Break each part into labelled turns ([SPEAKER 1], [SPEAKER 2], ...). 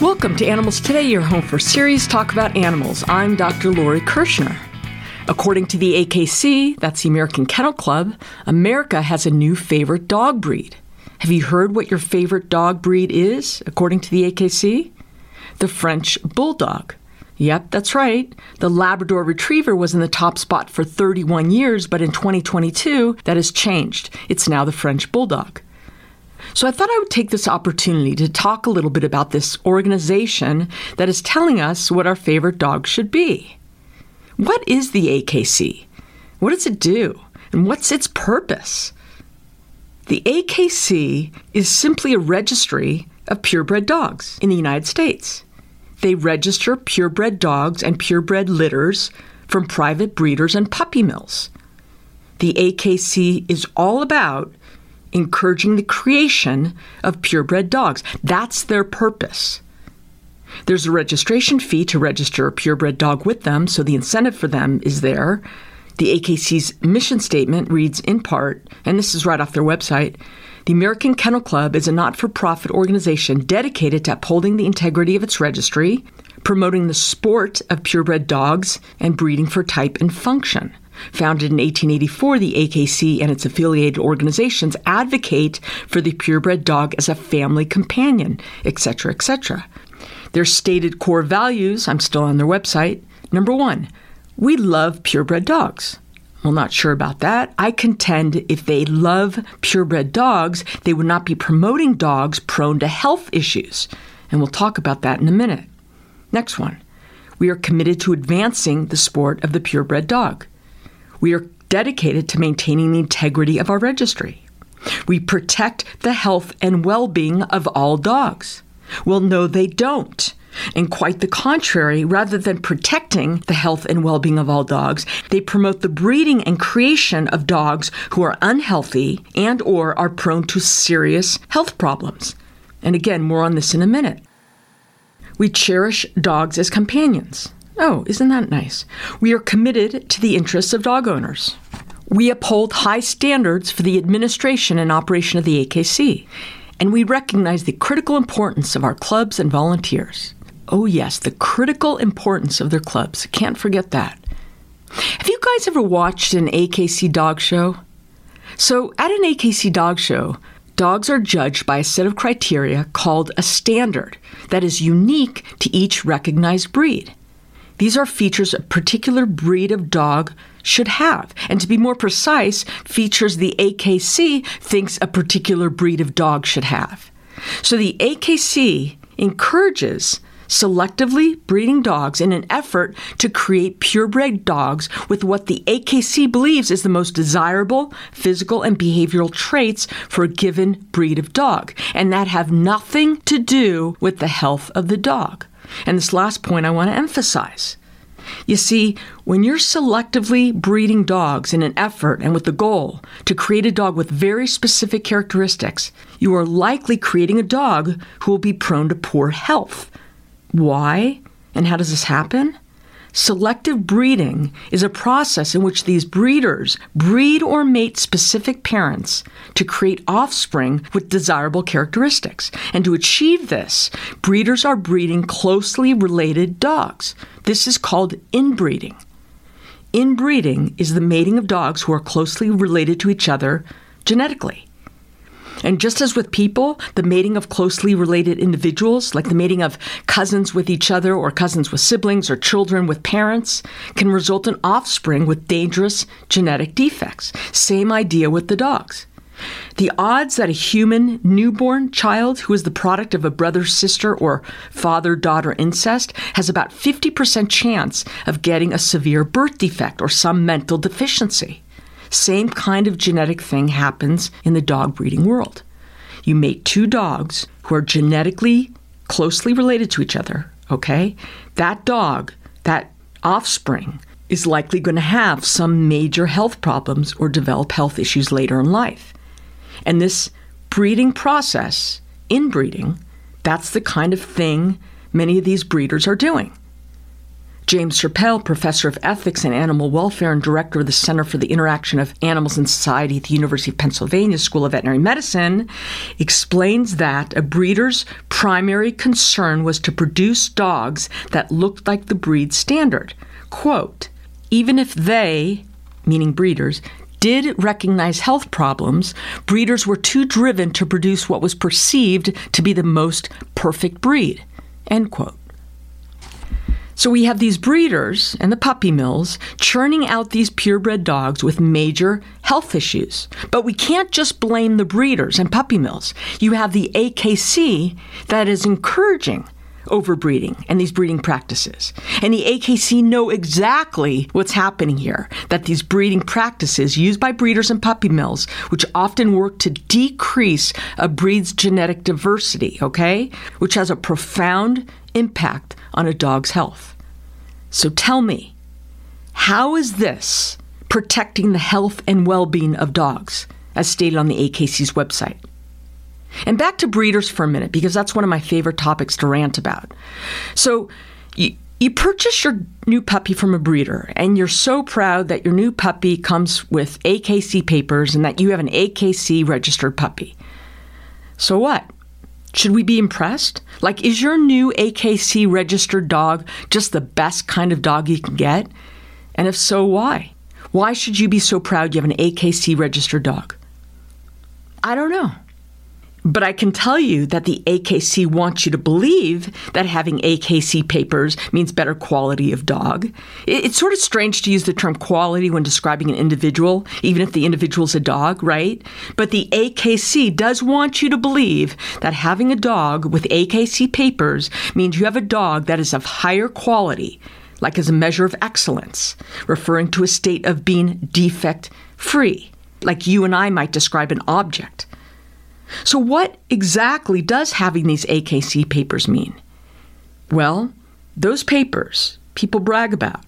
[SPEAKER 1] Welcome to Animals Today, your home for serious talk about animals. I'm Dr. Lori Kirschner. According to the AKC, that's the American Kennel Club, America has a new favorite dog breed. Have you heard what your favorite dog breed is, according to the AKC? The French Bulldog. Yep, that's right. The Labrador Retriever was in the top spot for 31 years, but in 2022, that has changed. It's now the French Bulldog. So I thought I would take this opportunity to talk a little bit about this organization that is telling us what our favorite dog should be. What is the AKC? What does it do? And what's its purpose? The AKC is simply a registry of purebred dogs in the United States. They register purebred dogs and purebred litters from private breeders and puppy mills. The AKC is all about encouraging the creation of purebred dogs. That's their purpose. There's a registration fee to register a purebred dog with them, so the incentive for them is there. The AKC's mission statement reads in part, and this is right off their website the American Kennel Club is a not for profit organization dedicated to upholding the integrity of its registry, promoting the sport of purebred dogs, and breeding for type and function. Founded in 1884, the AKC and its affiliated organizations advocate for the purebred dog as a family companion, etc., etc. Their stated core values, I'm still on their website. Number one, we love purebred dogs. Well, not sure about that. I contend if they love purebred dogs, they would not be promoting dogs prone to health issues. And we'll talk about that in a minute. Next one. We are committed to advancing the sport of the purebred dog. We are dedicated to maintaining the integrity of our registry. We protect the health and well being of all dogs. Well, no, they don't. And quite the contrary, rather than protecting the health and well being of all dogs, they promote the breeding and creation of dogs who are unhealthy and or are prone to serious health problems. And again, more on this in a minute. We cherish dogs as companions. Oh, isn't that nice? We are committed to the interests of dog owners. We uphold high standards for the administration and operation of the AKC, and we recognize the critical importance of our clubs and volunteers. Oh, yes, the critical importance of their clubs. Can't forget that. Have you guys ever watched an AKC dog show? So, at an AKC dog show, dogs are judged by a set of criteria called a standard that is unique to each recognized breed. These are features a particular breed of dog should have. And to be more precise, features the AKC thinks a particular breed of dog should have. So the AKC encourages selectively breeding dogs in an effort to create purebred dogs with what the AKC believes is the most desirable physical and behavioral traits for a given breed of dog, and that have nothing to do with the health of the dog. And this last point I want to emphasize. You see, when you're selectively breeding dogs in an effort and with the goal to create a dog with very specific characteristics, you are likely creating a dog who will be prone to poor health. Why? And how does this happen? Selective breeding is a process in which these breeders breed or mate specific parents to create offspring with desirable characteristics. And to achieve this, breeders are breeding closely related dogs. This is called inbreeding. Inbreeding is the mating of dogs who are closely related to each other genetically. And just as with people, the mating of closely related individuals, like the mating of cousins with each other or cousins with siblings or children with parents, can result in offspring with dangerous genetic defects. Same idea with the dogs. The odds that a human newborn child who is the product of a brother sister or father daughter incest has about 50% chance of getting a severe birth defect or some mental deficiency. Same kind of genetic thing happens in the dog breeding world. You mate two dogs who are genetically closely related to each other, okay? That dog, that offspring, is likely going to have some major health problems or develop health issues later in life. And this breeding process, inbreeding, that's the kind of thing many of these breeders are doing. James Serpell, professor of ethics and animal welfare and director of the Center for the Interaction of Animals and Society at the University of Pennsylvania School of Veterinary Medicine, explains that a breeder's primary concern was to produce dogs that looked like the breed standard. Quote, even if they, meaning breeders, did recognize health problems, breeders were too driven to produce what was perceived to be the most perfect breed. End quote. So we have these breeders and the puppy mills churning out these purebred dogs with major health issues. But we can't just blame the breeders and puppy mills. You have the AKC that is encouraging overbreeding and these breeding practices. And the AKC know exactly what's happening here that these breeding practices used by breeders and puppy mills, which often work to decrease a breed's genetic diversity, okay, which has a profound impact on a dog's health. So tell me, how is this protecting the health and well being of dogs, as stated on the AKC's website? And back to breeders for a minute, because that's one of my favorite topics to rant about. So, you, you purchase your new puppy from a breeder, and you're so proud that your new puppy comes with AKC papers and that you have an AKC registered puppy. So what? Should we be impressed? Like, is your new AKC registered dog just the best kind of dog you can get? And if so, why? Why should you be so proud you have an AKC registered dog? I don't know. But I can tell you that the AKC wants you to believe that having AKC papers means better quality of dog. It's sort of strange to use the term quality when describing an individual, even if the individual's a dog, right? But the AKC does want you to believe that having a dog with AKC papers means you have a dog that is of higher quality, like as a measure of excellence, referring to a state of being defect free, like you and I might describe an object. So, what exactly does having these AKC papers mean? Well, those papers people brag about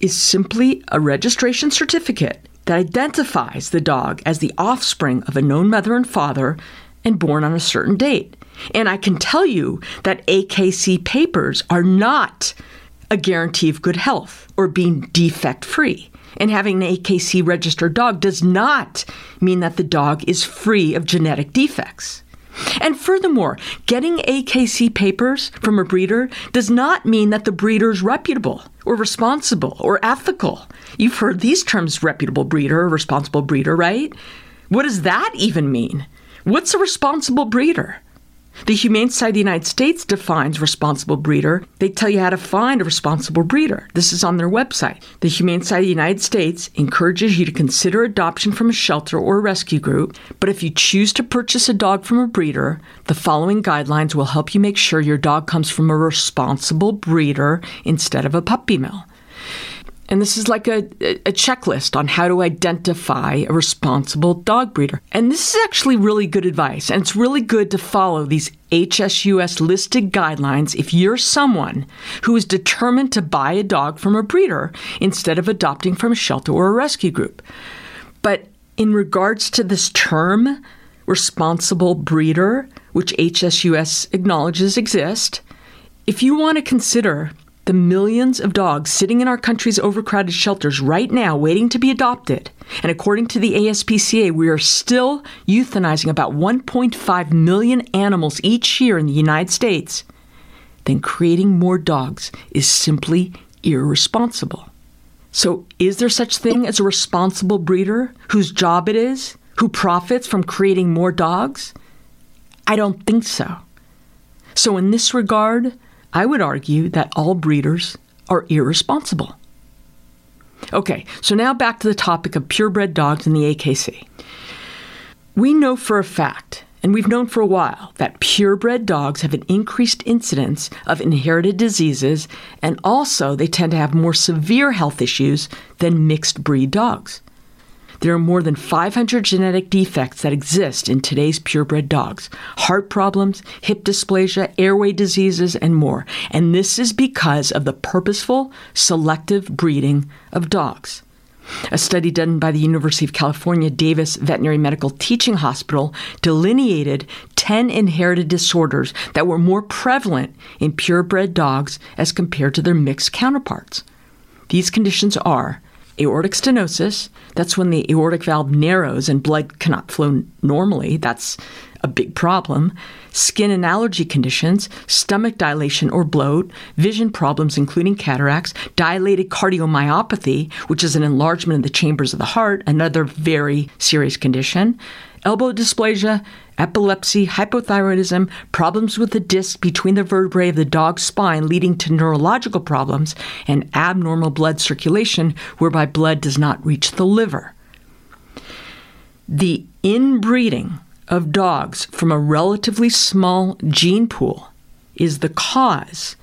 [SPEAKER 1] is simply a registration certificate that identifies the dog as the offspring of a known mother and father and born on a certain date. And I can tell you that AKC papers are not a guarantee of good health or being defect free. And having an AKC registered dog does not mean that the dog is free of genetic defects. And furthermore, getting AKC papers from a breeder does not mean that the breeder is reputable or responsible or ethical. You've heard these terms reputable breeder responsible breeder, right? What does that even mean? What's a responsible breeder? The Humane Society of the United States defines responsible breeder. They tell you how to find a responsible breeder. This is on their website. The Humane Society of the United States encourages you to consider adoption from a shelter or a rescue group, but if you choose to purchase a dog from a breeder, the following guidelines will help you make sure your dog comes from a responsible breeder instead of a puppy mill. And this is like a, a checklist on how to identify a responsible dog breeder. And this is actually really good advice. And it's really good to follow these HSUS listed guidelines if you're someone who is determined to buy a dog from a breeder instead of adopting from a shelter or a rescue group. But in regards to this term, responsible breeder, which HSUS acknowledges exist, if you want to consider the millions of dogs sitting in our country's overcrowded shelters right now waiting to be adopted. And according to the ASPCA, we are still euthanizing about 1.5 million animals each year in the United States. Then creating more dogs is simply irresponsible. So, is there such thing as a responsible breeder whose job it is, who profits from creating more dogs? I don't think so. So, in this regard, I would argue that all breeders are irresponsible. Okay, so now back to the topic of purebred dogs in the AKC. We know for a fact, and we've known for a while, that purebred dogs have an increased incidence of inherited diseases, and also they tend to have more severe health issues than mixed breed dogs. There are more than 500 genetic defects that exist in today's purebred dogs heart problems, hip dysplasia, airway diseases, and more. And this is because of the purposeful, selective breeding of dogs. A study done by the University of California Davis Veterinary Medical Teaching Hospital delineated 10 inherited disorders that were more prevalent in purebred dogs as compared to their mixed counterparts. These conditions are aortic stenosis, that's when the aortic valve narrows and blood cannot flow normally. That's a big problem. Skin and allergy conditions, stomach dilation or bloat, vision problems, including cataracts, dilated cardiomyopathy, which is an enlargement of the chambers of the heart, another very serious condition, elbow dysplasia, epilepsy, hypothyroidism, problems with the disc between the vertebrae of the dog's spine leading to neurological problems, and abnormal blood circulation whereby blood does not reach the liver. The inbreeding of dogs from a relatively small gene pool is the cause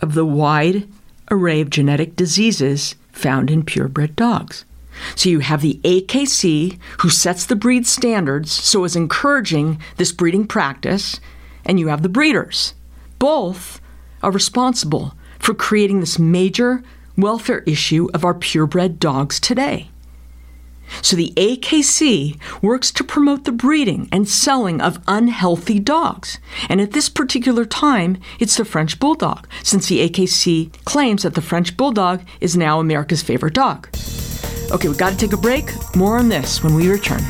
[SPEAKER 1] of the wide array of genetic diseases found in purebred dogs. So you have the AKC who sets the breed standards, so is encouraging this breeding practice, and you have the breeders. Both are responsible for creating this major welfare issue of our purebred dogs today. So the AKC works to promote the breeding and selling of unhealthy dogs. And at this particular time, it's the French Bulldog, since the AKC claims that the French Bulldog is now America's favorite dog. Okay, we got to take a break. More on this when we return.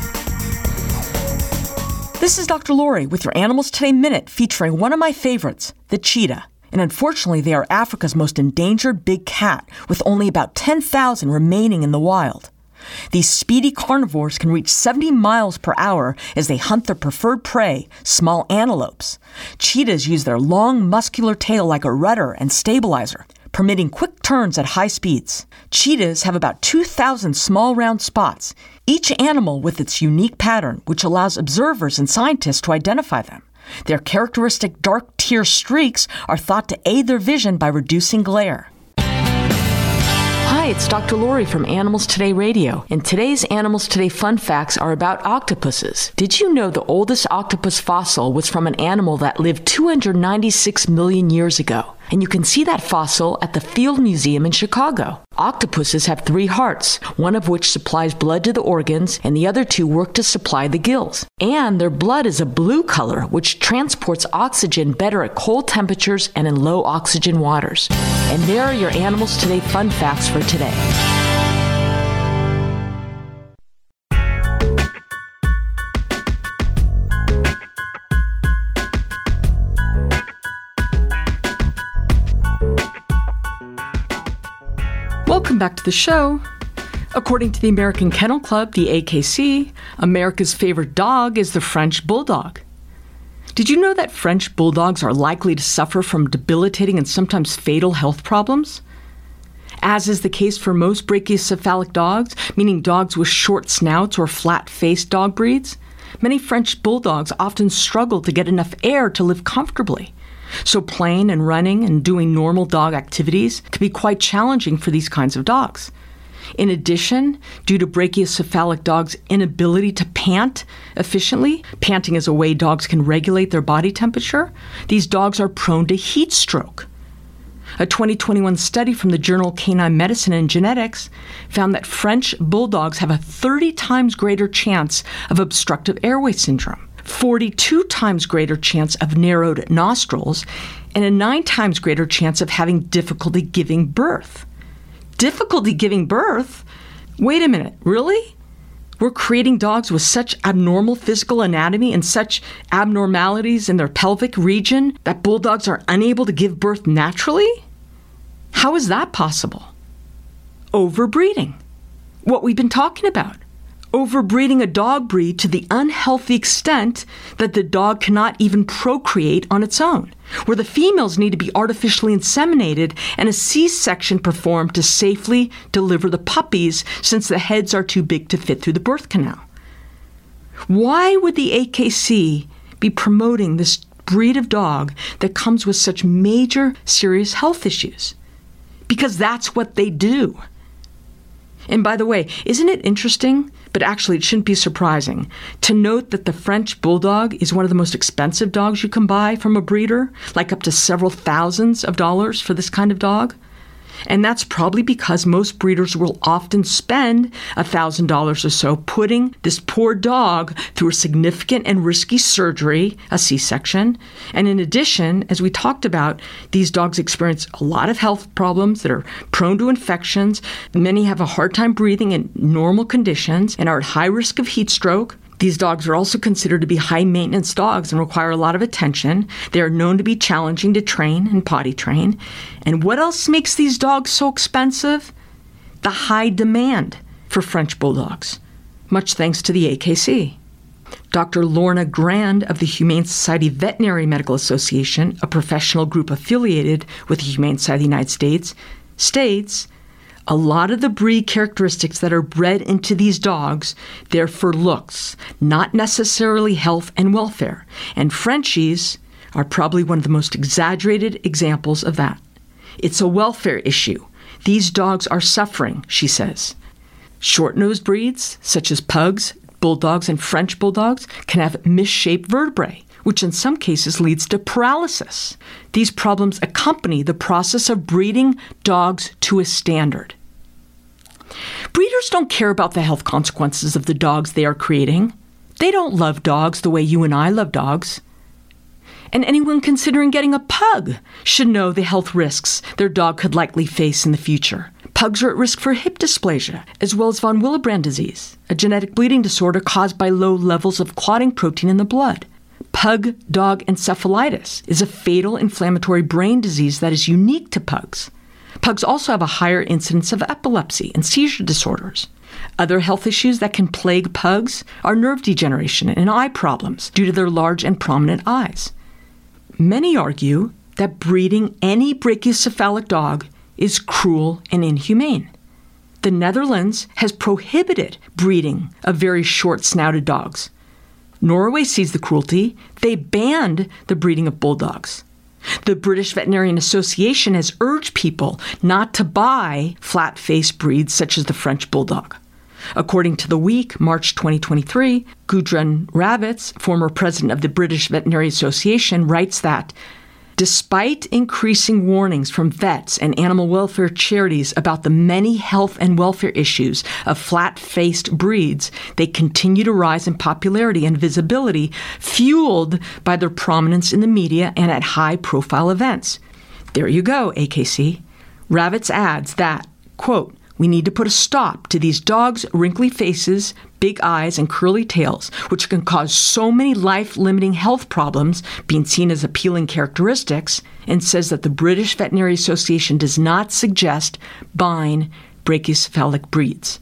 [SPEAKER 1] This is Dr. Lori with your Animals Today Minute featuring one of my favorites, the cheetah. And unfortunately, they are Africa's most endangered big cat, with only about 10,000 remaining in the wild. These speedy carnivores can reach 70 miles per hour as they hunt their preferred prey, small antelopes. Cheetahs use their long, muscular tail like a rudder and stabilizer, permitting quick turns at high speeds. Cheetahs have about 2,000 small round spots, each animal with its unique pattern, which allows observers and scientists to identify them. Their characteristic dark tear streaks are thought to aid their vision by reducing glare. Hi, it's Dr. Lori from Animals Today Radio, and today's Animals Today fun facts are about octopuses. Did you know the oldest octopus fossil was from an animal that lived 296 million years ago? And you can see that fossil at the Field Museum in Chicago. Octopuses have three hearts, one of which supplies blood to the organs, and the other two work to supply the gills. And their blood is a blue color, which transports oxygen better at cold temperatures and in low oxygen waters. And there are your Animals Today fun facts for today. Back to the show. According to the American Kennel Club, the AKC, America's favorite dog is the French Bulldog. Did you know that French Bulldogs are likely to suffer from debilitating and sometimes fatal health problems? As is the case for most brachycephalic dogs, meaning dogs with short snouts or flat faced dog breeds, many French Bulldogs often struggle to get enough air to live comfortably. So, playing and running and doing normal dog activities can be quite challenging for these kinds of dogs. In addition, due to brachycephalic dogs' inability to pant efficiently, panting is a way dogs can regulate their body temperature, these dogs are prone to heat stroke. A 2021 study from the journal Canine Medicine and Genetics found that French bulldogs have a 30 times greater chance of obstructive airway syndrome. 42 times greater chance of narrowed nostrils, and a nine times greater chance of having difficulty giving birth. Difficulty giving birth? Wait a minute, really? We're creating dogs with such abnormal physical anatomy and such abnormalities in their pelvic region that bulldogs are unable to give birth naturally? How is that possible? Overbreeding. What we've been talking about overbreeding a dog breed to the unhealthy extent that the dog cannot even procreate on its own, where the females need to be artificially inseminated and a C section performed to safely deliver the puppies since the heads are too big to fit through the birth canal. Why would the AKC be promoting this breed of dog that comes with such major serious health issues? Because that's what they do. And by the way, isn't it interesting but actually it shouldn't be surprising to note that the French Bulldog is one of the most expensive dogs you can buy from a breeder, like up to several thousands of dollars for this kind of dog. And that's probably because most breeders will often spend $1,000 or so putting this poor dog through a significant and risky surgery, a C section. And in addition, as we talked about, these dogs experience a lot of health problems that are prone to infections. Many have a hard time breathing in normal conditions and are at high risk of heat stroke. These dogs are also considered to be high maintenance dogs and require a lot of attention. They are known to be challenging to train and potty train. And what else makes these dogs so expensive? The high demand for French bulldogs, much thanks to the AKC. Dr. Lorna Grand of the Humane Society Veterinary Medical Association, a professional group affiliated with the Humane Society of the United States, states a lot of the breed characteristics that are bred into these dogs, they're for looks, not necessarily health and welfare. And Frenchies are probably one of the most exaggerated examples of that. It's a welfare issue. These dogs are suffering, she says. Short nosed breeds, such as pugs, bulldogs, and French bulldogs, can have misshaped vertebrae, which in some cases leads to paralysis. These problems accompany the process of breeding dogs to a standard. Breeders don't care about the health consequences of the dogs they are creating. They don't love dogs the way you and I love dogs. And anyone considering getting a pug should know the health risks their dog could likely face in the future. Pugs are at risk for hip dysplasia, as well as von Willebrand disease, a genetic bleeding disorder caused by low levels of clotting protein in the blood. Pug dog encephalitis is a fatal inflammatory brain disease that is unique to pugs. Pugs also have a higher incidence of epilepsy and seizure disorders. Other health issues that can plague pugs are nerve degeneration and eye problems due to their large and prominent eyes. Many argue that breeding any brachycephalic dog is cruel and inhumane. The Netherlands has prohibited breeding of very short snouted dogs. Norway sees the cruelty. They banned the breeding of bulldogs. The British Veterinarian Association has urged people not to buy flat faced breeds such as the French Bulldog. According to The Week, March 2023, Gudrun Ravetz, former president of the British Veterinary Association, writes that Despite increasing warnings from vets and animal welfare charities about the many health and welfare issues of flat faced breeds, they continue to rise in popularity and visibility, fueled by their prominence in the media and at high profile events. There you go, AKC. Ravetz adds that, quote, we need to put a stop to these dogs' wrinkly faces, big eyes, and curly tails, which can cause so many life limiting health problems, being seen as appealing characteristics, and says that the British Veterinary Association does not suggest buying brachycephalic breeds.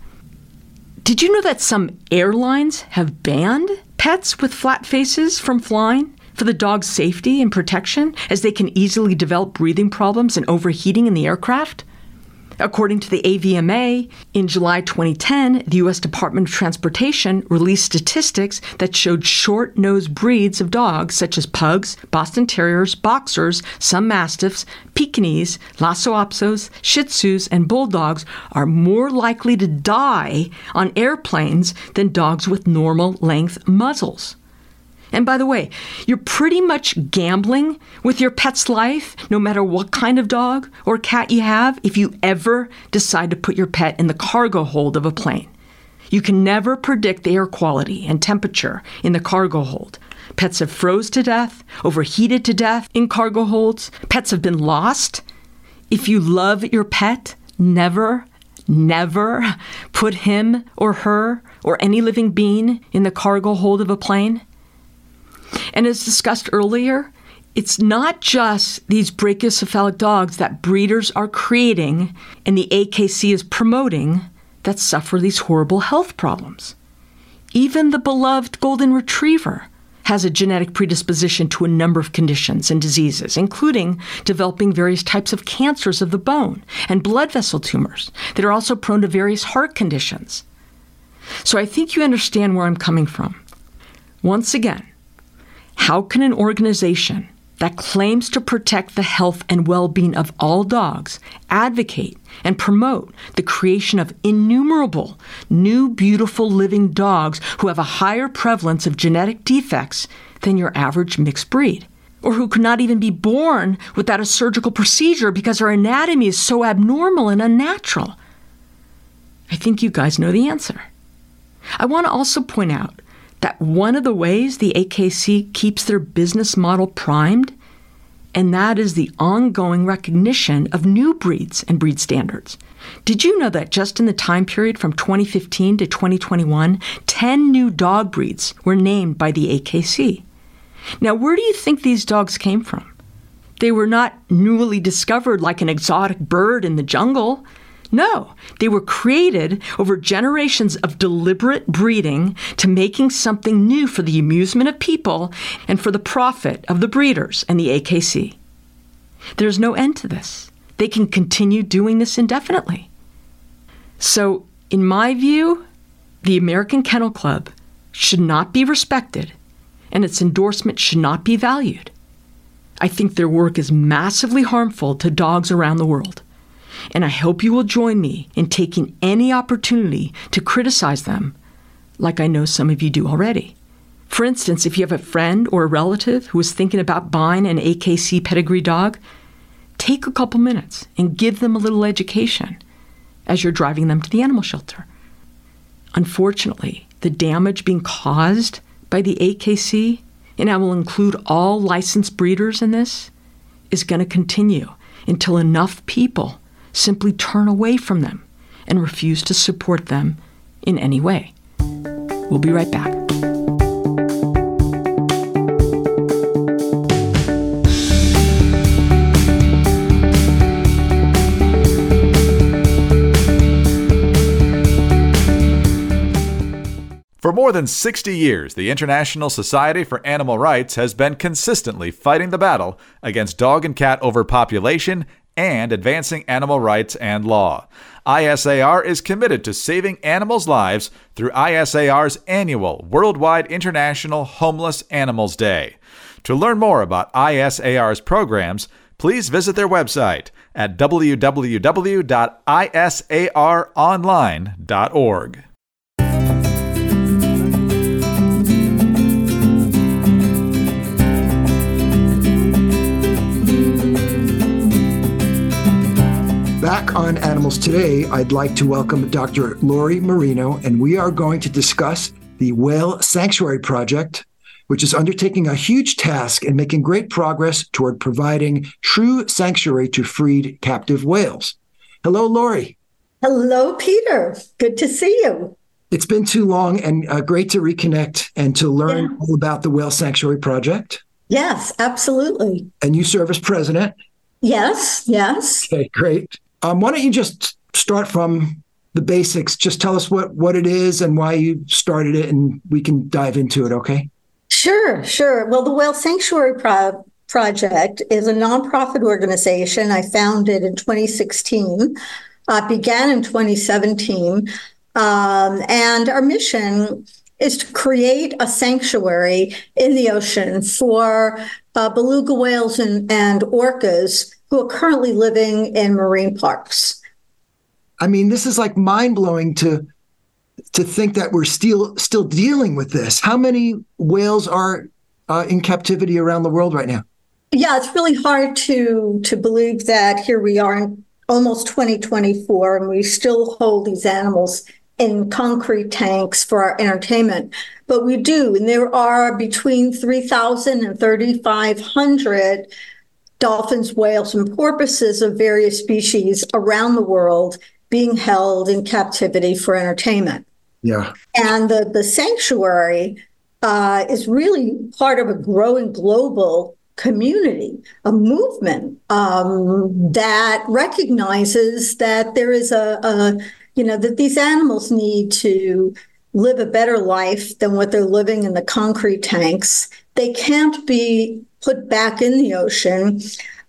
[SPEAKER 1] Did you know that some airlines have banned pets with flat faces from flying? For the dog's safety and protection, as they can easily develop breathing problems and overheating in the aircraft? According to the AVMA, in July 2010, the U.S. Department of Transportation released statistics that showed short nosed breeds of dogs, such as pugs, Boston Terriers, Boxers, some Mastiffs, Pekingese, Lhasa Apsos, Shih Tzus, and Bulldogs, are more likely to die on airplanes than dogs with normal length muzzles. And by the way, you're pretty much gambling with your pet's life, no matter what kind of dog or cat you have, if you ever decide to put your pet in the cargo hold of a plane. You can never predict the air quality and temperature in the cargo hold. Pets have froze to death, overheated to death in cargo holds. Pets have been lost. If you love your pet, never, never put him or her or any living being in the cargo hold of a plane. And as discussed earlier, it's not just these brachycephalic dogs that breeders are creating and the AKC is promoting that suffer these horrible health problems. Even the beloved golden retriever has a genetic predisposition to a number of conditions and diseases, including developing various types of cancers of the bone and blood vessel tumors that are also prone to various heart conditions. So I think you understand where I'm coming from. Once again, how can an organization that claims to protect the health and well being of all dogs advocate and promote the creation of innumerable new, beautiful living dogs who have a higher prevalence of genetic defects than your average mixed breed? or who could not even be born without a surgical procedure because our anatomy is so abnormal and unnatural? I think you guys know the answer. I want to also point out that one of the ways the AKC keeps their business model primed, and that is the ongoing recognition of new breeds and breed standards. Did you know that just in the time period from 2015 to 2021, 10 new dog breeds were named by the AKC? Now, where do you think these dogs came from? They were not newly discovered like an exotic bird in the jungle. No, they were created over generations of deliberate breeding to making something new for the amusement of people and for the profit of the breeders and the AKC. There's no end to this. They can continue doing this indefinitely. So, in my view, the American Kennel Club should not be respected and its endorsement should not be valued. I think their work is massively harmful to dogs around the world, and I hope you will join me in taking any opportunity to criticize them, like I know some of you do already. For instance, if you have a friend or a relative who is thinking about buying an AKC pedigree dog, take a couple minutes and give them a little education as you're driving them to the animal shelter. Unfortunately, the damage being caused by the AKC, and I will include all licensed breeders in this, is going to continue until enough people simply turn away from them and refuse to support them in any way. We'll be right back.
[SPEAKER 2] For more than 60 years, the International Society for Animal Rights has been consistently fighting the battle against dog and cat overpopulation and advancing animal rights and law. ISAR is committed to saving animals' lives through ISAR's annual Worldwide International Homeless Animals Day. To learn more about ISAR's programs, please visit their website at www.isaronline.org.
[SPEAKER 3] Back on Animals Today, I'd like to welcome Dr. Lori Marino, and we are going to discuss the Whale Sanctuary Project, which is undertaking a huge task and making great progress toward providing true sanctuary to freed captive whales. Hello, Lori.
[SPEAKER 4] Hello, Peter. Good to see you.
[SPEAKER 3] It's been too long and uh, great to reconnect and to learn yeah. all about the Whale Sanctuary Project.
[SPEAKER 4] Yes, absolutely.
[SPEAKER 3] And you serve as president.
[SPEAKER 4] Yes, yes.
[SPEAKER 3] Okay, great. Um, why don't you just start from the basics? Just tell us what what it is and why you started it, and we can dive into it. Okay.
[SPEAKER 4] Sure, sure. Well, the Whale Sanctuary Pro- Project is a nonprofit organization I founded in 2016. Uh, began in 2017, um, and our mission is to create a sanctuary in the ocean for uh, beluga whales and, and orcas who are currently living in marine parks.
[SPEAKER 3] I mean, this is like mind blowing to to think that we're still still dealing with this. How many whales are uh, in captivity around the world right now?
[SPEAKER 4] Yeah, it's really hard to to believe that here we are in almost 2024 and we still hold these animals in concrete tanks for our entertainment. But we do, and there are between 3,000 and 3,500 dolphins, whales, and porpoises of various species around the world being held in captivity for entertainment.
[SPEAKER 3] Yeah.
[SPEAKER 4] And the, the sanctuary uh, is really part of a growing global community, a movement um, that recognizes that there is a, a, you know, that these animals need to live a better life than what they're living in the concrete tanks. They can't be put back in the ocean.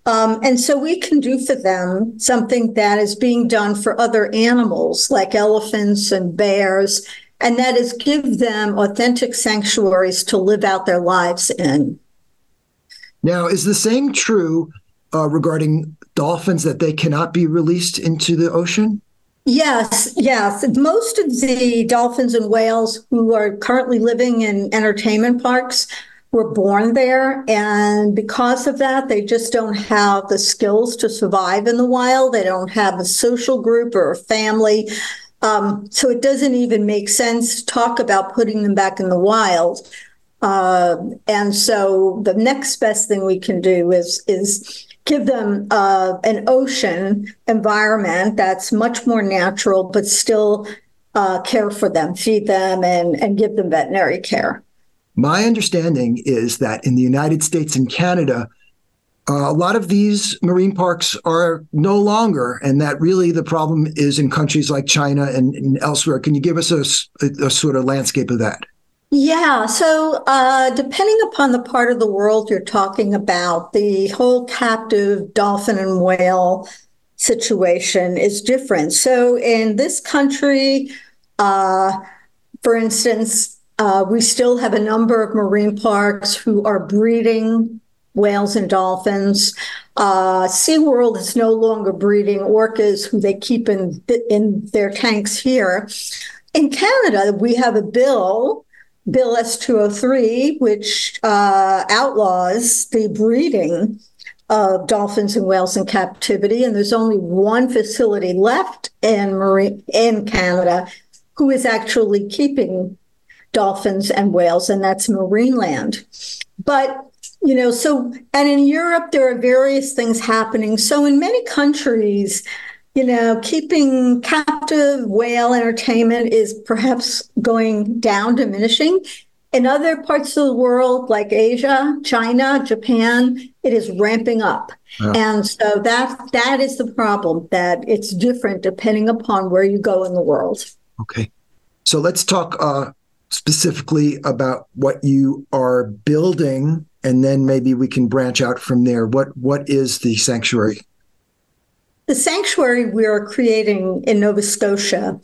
[SPEAKER 4] Um, and so we can do for them something that is being done for other animals like elephants and bears, and that is give them authentic sanctuaries to live out their lives in.
[SPEAKER 3] Now, is the same true uh, regarding dolphins that they cannot be released into the ocean?
[SPEAKER 4] Yes, yes. Most of the dolphins and whales who are currently living in entertainment parks were born there. And because of that, they just don't have the skills to survive in the wild. They don't have a social group or a family. Um, so it doesn't even make sense to talk about putting them back in the wild. Uh, and so the next best thing we can do is is give them uh, an ocean environment that's much more natural, but still uh, care for them, feed them, and and give them veterinary care.
[SPEAKER 3] My understanding is that in the United States and Canada, uh, a lot of these marine parks are no longer, and that really the problem is in countries like China and, and elsewhere. Can you give us a, a, a, sort of landscape of that?
[SPEAKER 4] Yeah, so uh, depending upon the part of the world you're talking about, the whole captive dolphin and whale situation is different. So in this country, uh, for instance, uh, we still have a number of marine parks who are breeding whales and dolphins. Uh, SeaWorld is no longer breeding orcas who they keep in, in their tanks here. In Canada, we have a bill, Bill S203, which uh, outlaws the breeding of dolphins and whales in captivity. And there's only one facility left in, marine, in Canada who is actually keeping dolphins and whales, and that's Marineland. But you know, so and in Europe there are various things happening. So in many countries, you know, keeping captive whale entertainment is perhaps going down, diminishing. In other parts of the world, like Asia, China, Japan, it is ramping up. Yeah. And so that that is the problem, that it's different depending upon where you go in the world.
[SPEAKER 3] Okay. So let's talk uh, specifically about what you are building, and then maybe we can branch out from there. What what is the sanctuary?
[SPEAKER 4] The sanctuary we are creating in Nova Scotia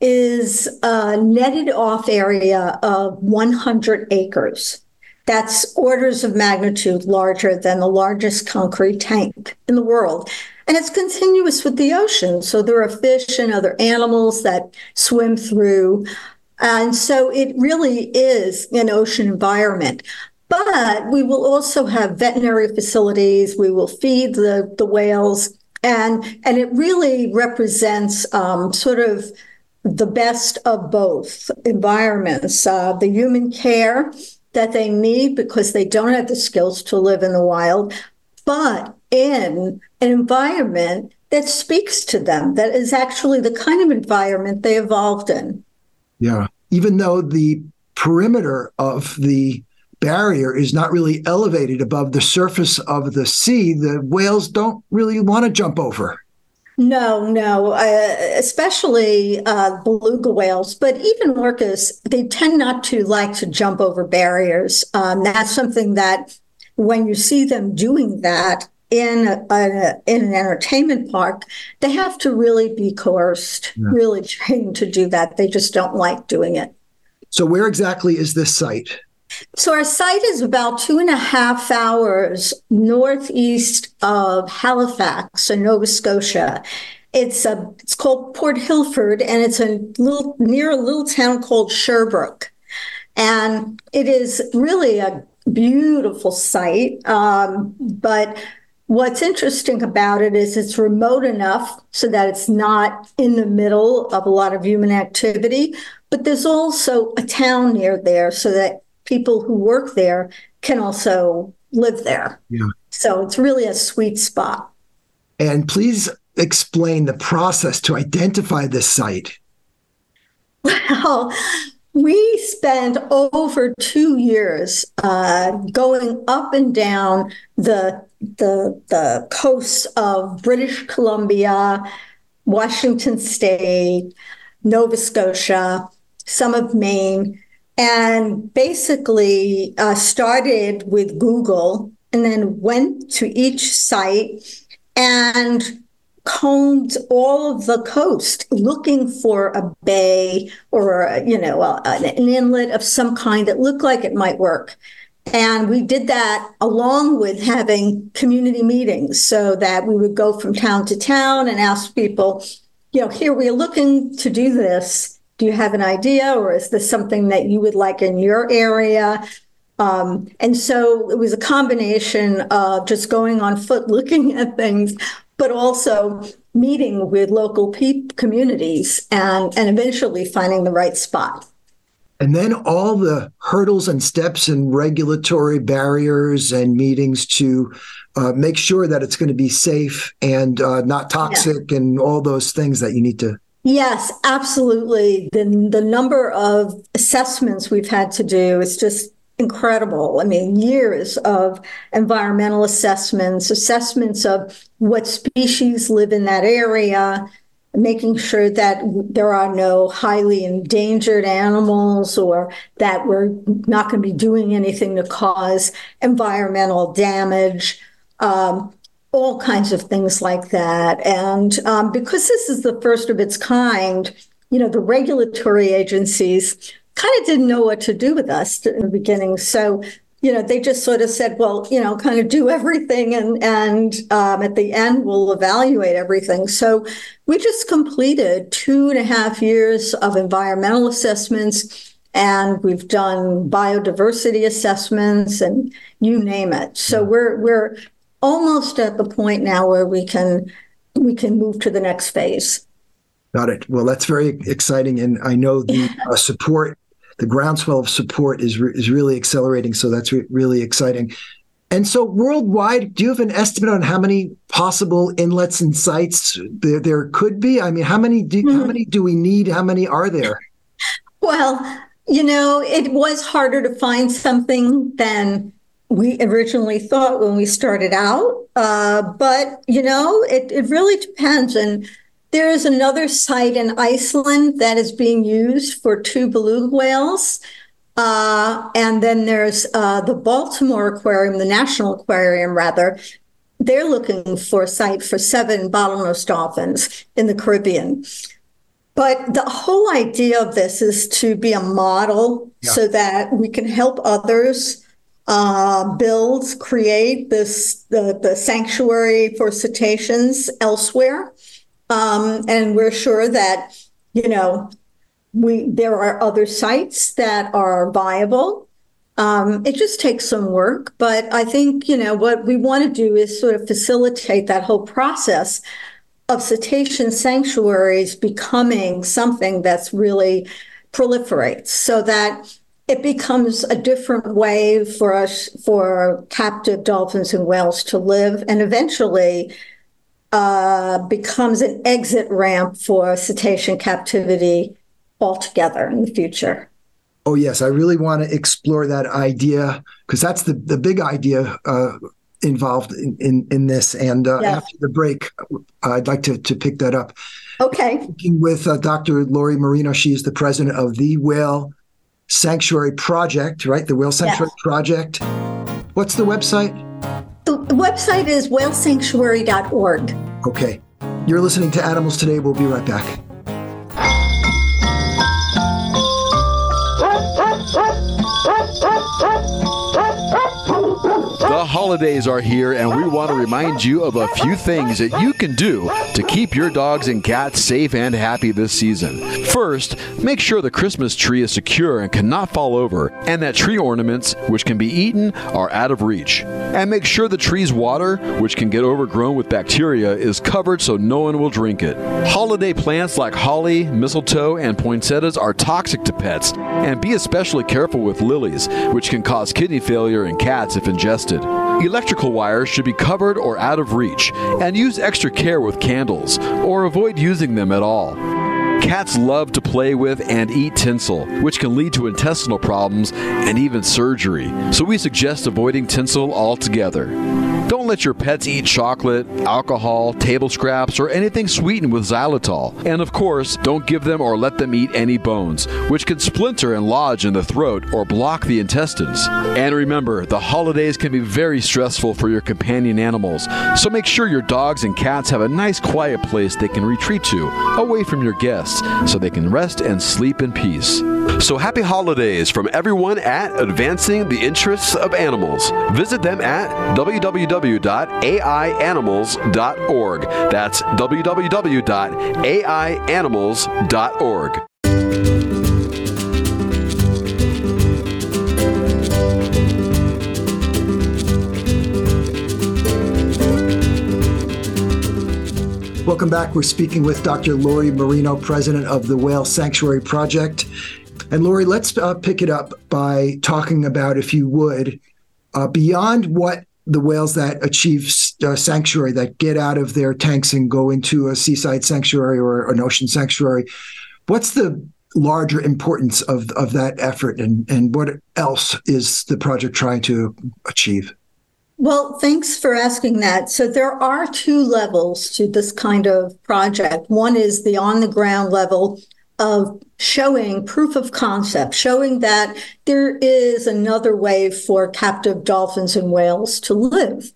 [SPEAKER 4] is a netted off area of 100 acres. That's orders of magnitude larger than the largest concrete tank in the world. And it's continuous with the ocean. So there are fish and other animals that swim through. And so it really is an ocean environment. But we will also have veterinary facilities. We will feed the, the whales. And, and it really represents um, sort of the best of both environments uh, the human care that they need because they don't have the skills to live in the wild, but in an environment that speaks to them, that is actually the kind of environment they evolved in.
[SPEAKER 3] Yeah. Even though the perimeter of the barrier is not really elevated above the surface of the sea, the whales don't really want to jump over.
[SPEAKER 4] No, no, uh, especially uh, beluga whales, but even orcas, they tend not to like to jump over barriers. Um, that's something that when you see them doing that, in a, in an entertainment park, they have to really be coerced, yeah. really trained to do that. They just don't like doing it.
[SPEAKER 3] So, where exactly is this site?
[SPEAKER 4] So, our site is about two and a half hours northeast of Halifax in Nova Scotia. It's a it's called Port Hilford, and it's a little near a little town called Sherbrooke, and it is really a beautiful site. Um, but What's interesting about it is it's remote enough so that it's not in the middle of a lot of human activity, but there's also a town near there so that people who work there can also live there. Yeah. So it's really a sweet spot.
[SPEAKER 3] And please explain the process to identify this site.
[SPEAKER 4] Well, we spent over two years uh, going up and down the, the, the coasts of British Columbia, Washington State, Nova Scotia, some of Maine, and basically uh, started with Google and then went to each site and combed all of the coast looking for a bay or you know an inlet of some kind that looked like it might work. And we did that along with having community meetings so that we would go from town to town and ask people you know here we're looking to do this. Do you have an idea or is this something that you would like in your area? Um, and so it was a combination of just going on foot, looking at things, but also meeting with local pe- communities and, and eventually finding the right spot.
[SPEAKER 3] And then all the hurdles and steps and regulatory barriers and meetings to uh, make sure that it's going to be safe and uh, not toxic yeah. and all those things that you need to.
[SPEAKER 4] Yes, absolutely. The, the number of assessments we've had to do is just incredible. I mean, years of environmental assessments, assessments of what species live in that area, making sure that there are no highly endangered animals or that we're not going to be doing anything to cause environmental damage. Um, all kinds of things like that. And um, because this is the first of its kind, you know, the regulatory agencies kind of didn't know what to do with us in the beginning. So you know, they just sort of said, well, you know, kind of do everything and and um, at the end we'll evaluate everything. So we just completed two and a half years of environmental assessments and we've done biodiversity assessments and you name it. So we're we're almost at the point now where we can we can move to the next phase.
[SPEAKER 3] Got it. Well, that's very exciting, and I know the uh, support the groundswell of support is re- is really accelerating. So that's re- really exciting. And so, worldwide, do you have an estimate on how many possible inlets and sites there, there could be? I mean, how many do mm-hmm. how many do we need? How many are there?
[SPEAKER 4] Well, you know, it was harder to find something than we originally thought when we started out. Uh, but you know, it it really depends and there is another site in Iceland that is being used for two beluga whales. Uh, and then there's uh, the Baltimore Aquarium, the National Aquarium, rather. They're looking for a site for seven bottlenose dolphins in the Caribbean. But the whole idea of this is to be a model yeah. so that we can help others uh, build, create this the, the sanctuary for cetaceans elsewhere. Um, and we're sure that, you know, we there are other sites that are viable. Um, it just takes some work, but I think you know what we want to do is sort of facilitate that whole process of cetacean sanctuaries becoming something that's really proliferates, so that it becomes a different way for us for captive dolphins and whales to live, and eventually uh, becomes an exit ramp for cetacean captivity altogether in the future.
[SPEAKER 3] Oh yes, I really want to explore that idea because that's the the big idea uh, involved in, in, in this. And uh, yes. after the break, I'd like to to pick that up.
[SPEAKER 4] Okay.
[SPEAKER 3] Speaking with uh, Dr. Lori Marino, she is the president of the Whale Sanctuary Project, right? The Whale Sanctuary yes. Project. What's the website?
[SPEAKER 4] The website is whalesanctuary.org.
[SPEAKER 3] Okay. You're listening to Animals Today. We'll be right back.
[SPEAKER 5] The holidays are here, and we want to remind you of a few things that you can do to keep your dogs and cats safe and happy this season. First, make sure the Christmas tree is secure and cannot fall over, and that tree ornaments, which can be eaten, are out of reach. And make sure the tree's water, which can get overgrown with bacteria, is covered so no one will drink it. Holiday plants like holly, mistletoe, and poinsettias are toxic to pets, and be especially careful with lilies, which can cause kidney failure in cats if ingested. Electrical wires should be covered or out of reach, and use extra care with candles, or avoid using them at all. Cats love to play with and eat tinsel, which can lead to intestinal problems and even surgery, so we suggest avoiding tinsel altogether. Don't let your pets eat chocolate, alcohol, table scraps, or anything sweetened with xylitol. And of course, don't give them or let them eat any bones, which can splinter and lodge in the throat or block the intestines. And remember, the holidays can be very stressful for your companion animals, so make sure your dogs and cats have a nice quiet place they can retreat to, away from your guests, so they can rest and sleep in peace. So happy holidays from everyone at Advancing the Interests of Animals. Visit them at www.aianimals.org. That's www.aianimals.org.
[SPEAKER 3] Welcome back. We're speaking with Dr. Lori Marino, president of the Whale Sanctuary Project. And Lori, let's uh, pick it up by talking about, if you would, uh, beyond what the whales that achieve uh, sanctuary, that get out of their tanks and go into a seaside sanctuary or an ocean sanctuary, what's the larger importance of, of that effort and, and what else is the project trying to achieve?
[SPEAKER 4] Well, thanks for asking that. So, there are two levels to this kind of project. One is the on the ground level of showing proof of concept, showing that there is another way for captive dolphins and whales to live.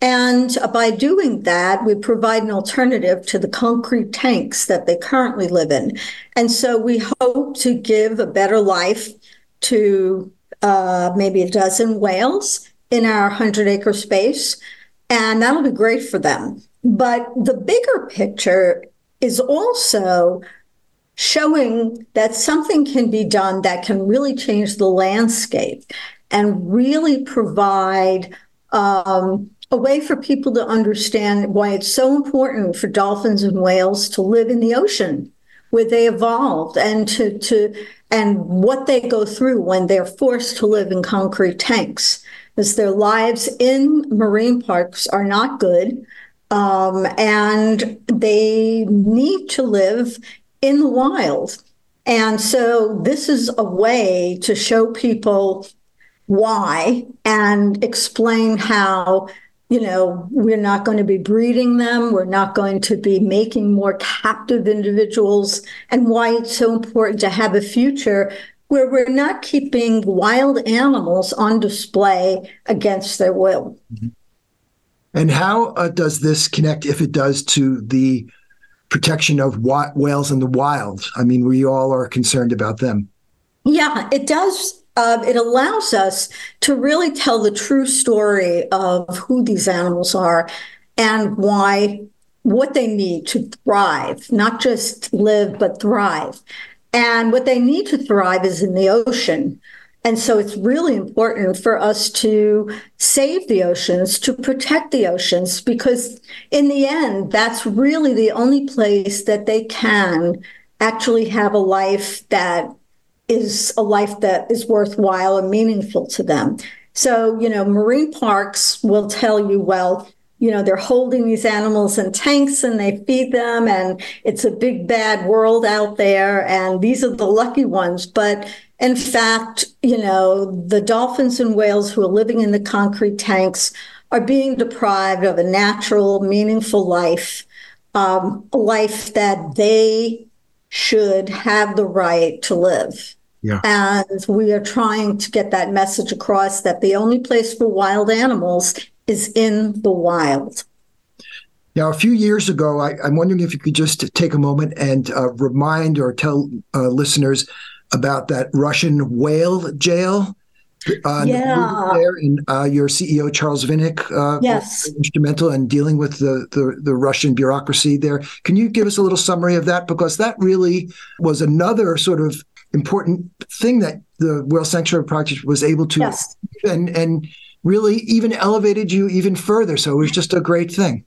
[SPEAKER 4] And by doing that, we provide an alternative to the concrete tanks that they currently live in. And so we hope to give a better life to uh, maybe a dozen whales in our 100 acre space. And that'll be great for them. But the bigger picture is also showing that something can be done that can really change the landscape and really provide um, a way for people to understand why it's so important for dolphins and whales to live in the ocean where they evolved and to, to and what they go through when they're forced to live in concrete tanks. Because their lives in marine parks are not good um, and they need to live in the wild and so this is a way to show people why and explain how you know, we're not going to be breeding them. We're not going to be making more captive individuals, and why it's so important to have a future where we're not keeping wild animals on display against their will. Mm-hmm.
[SPEAKER 3] And how uh, does this connect, if it does, to the protection of wa- whales in the wild? I mean, we all are concerned about them.
[SPEAKER 4] Yeah, it does uh, it allows us to really tell the true story of who these animals are and why what they need to thrive, not just live, but thrive. And what they need to thrive is in the ocean. And so it's really important for us to save the oceans, to protect the oceans, because in the end, that's really the only place that they can actually have a life that is a life that is worthwhile and meaningful to them. So, you know, marine parks will tell you, well, you know, they're holding these animals in tanks and they feed them, and it's a big bad world out there, and these are the lucky ones. But in fact, you know, the dolphins and whales who are living in the concrete tanks are being deprived of a natural, meaningful life, um, a life that they should have the right to live. Yeah. And we are trying to get that message across that the only place for wild animals is in the wild.
[SPEAKER 3] Now, a few years ago, I, am wondering if you could just take a moment and uh, remind or tell uh, listeners about that Russian whale jail. Uh,
[SPEAKER 4] yeah.
[SPEAKER 3] There and uh, your CEO Charles Vinick uh,
[SPEAKER 4] yes.
[SPEAKER 3] instrumental in dealing with the, the, the Russian bureaucracy there. Can you give us a little summary of that because that really was another sort of important thing that the Whale Sanctuary Project was able to
[SPEAKER 4] yes.
[SPEAKER 3] and and really even elevated you even further. So it was just a great thing.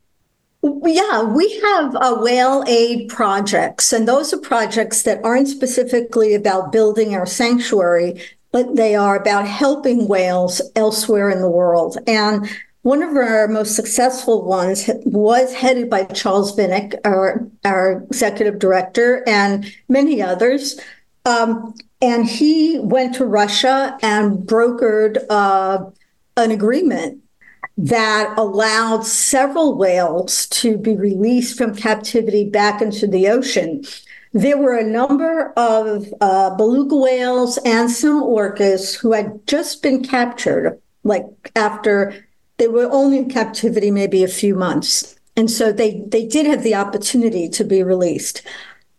[SPEAKER 4] Yeah, we have whale aid projects, and those are projects that aren't specifically about building our sanctuary, but they are about helping whales elsewhere in the world. And one of our most successful ones was headed by Charles Vinick, our, our executive director, and many others. Um, and he went to Russia and brokered uh, an agreement that allowed several whales to be released from captivity back into the ocean. There were a number of uh, beluga whales and some orcas who had just been captured, like after they were only in captivity maybe a few months. And so they, they did have the opportunity to be released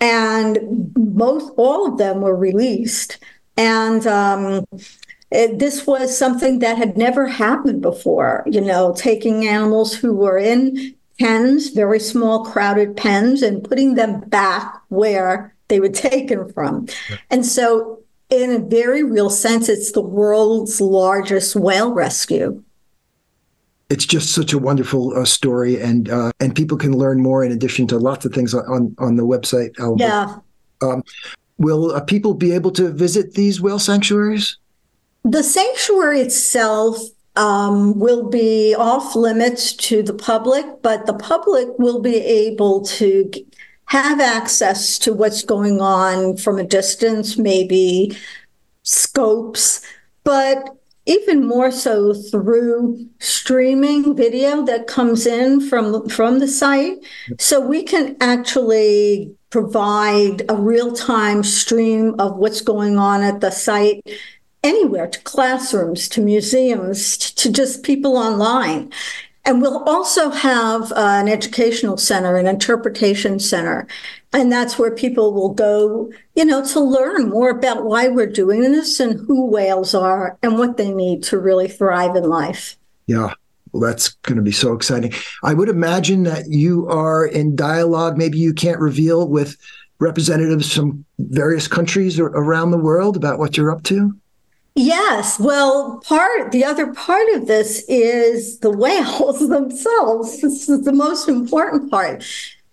[SPEAKER 4] and most all of them were released. And um, it, this was something that had never happened before. You know, taking animals who were in pens, very small, crowded pens, and putting them back where they were taken from. Yeah. And so, in a very real sense, it's the world's largest whale rescue.
[SPEAKER 3] it's just such a wonderful uh, story, and uh, and people can learn more in addition to lots of things on on the website.
[SPEAKER 4] Albert. Yeah. Um,
[SPEAKER 3] will uh, people be able to visit these whale sanctuaries?
[SPEAKER 4] The sanctuary itself um, will be off limits to the public, but the public will be able to have access to what's going on from a distance, maybe scopes, but even more so through streaming video that comes in from from the site. So we can actually provide a real-time stream of what's going on at the site anywhere to classrooms, to museums, to just people online. And we'll also have uh, an educational center, an interpretation center. And that's where people will go, you know, to learn more about why we're doing this and who whales are and what they need to really thrive in life.
[SPEAKER 3] Yeah. Well, that's going to be so exciting. I would imagine that you are in dialogue, maybe you can't reveal with representatives from various countries around the world about what you're up to.
[SPEAKER 4] Yes. Well, part the other part of this is the whales themselves. This is the most important part.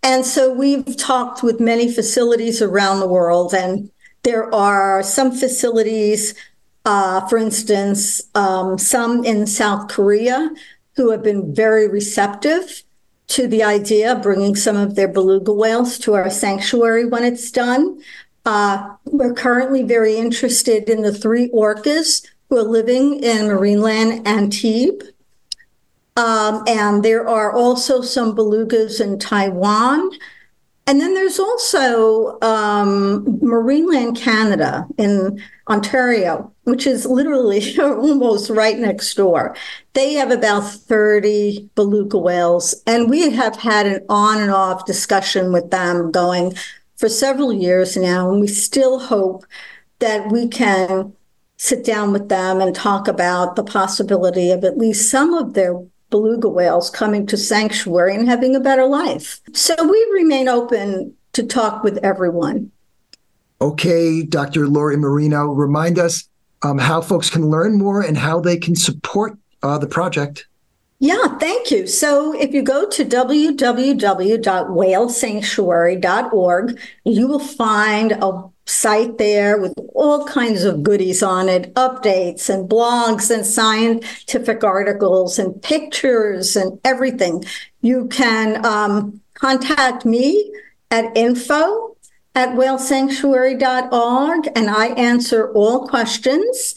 [SPEAKER 4] And so we've talked with many facilities around the world, and there are some facilities, uh, for instance, um, some in South Korea who have been very receptive to the idea of bringing some of their beluga whales to our sanctuary when it's done. Uh, we're currently very interested in the three orcas who are living in Marineland Antibes. Um, and there are also some belugas in Taiwan. And then there's also um, Marineland Canada in Ontario, which is literally almost right next door. They have about 30 beluga whales. And we have had an on and off discussion with them going, for several years now, and we still hope that we can sit down with them and talk about the possibility of at least some of their beluga whales coming to sanctuary and having a better life. So we remain open to talk with everyone.
[SPEAKER 3] Okay, Dr. Lori Marino, remind us um, how folks can learn more and how they can support uh, the project.
[SPEAKER 4] Yeah, thank you. So if you go to www.whalesanctuary.org, you will find a site there with all kinds of goodies on it, updates and blogs and scientific articles and pictures and everything. You can um, contact me at info at whalesanctuary.org and I answer all questions.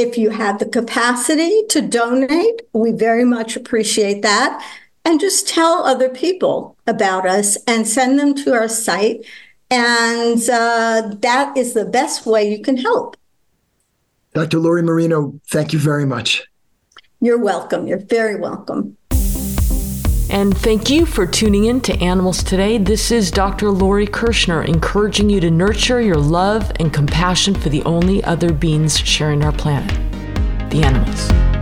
[SPEAKER 4] If you have the capacity to donate, we very much appreciate that. And just tell other people about us and send them to our site. And uh, that is the best way you can help.
[SPEAKER 3] Dr. Lori Marino, thank you very much.
[SPEAKER 4] You're welcome. You're very welcome.
[SPEAKER 1] And thank you for tuning in to Animals Today. This is Dr. Lori Kirshner encouraging you to nurture your love and compassion for the only other beings sharing our planet the animals.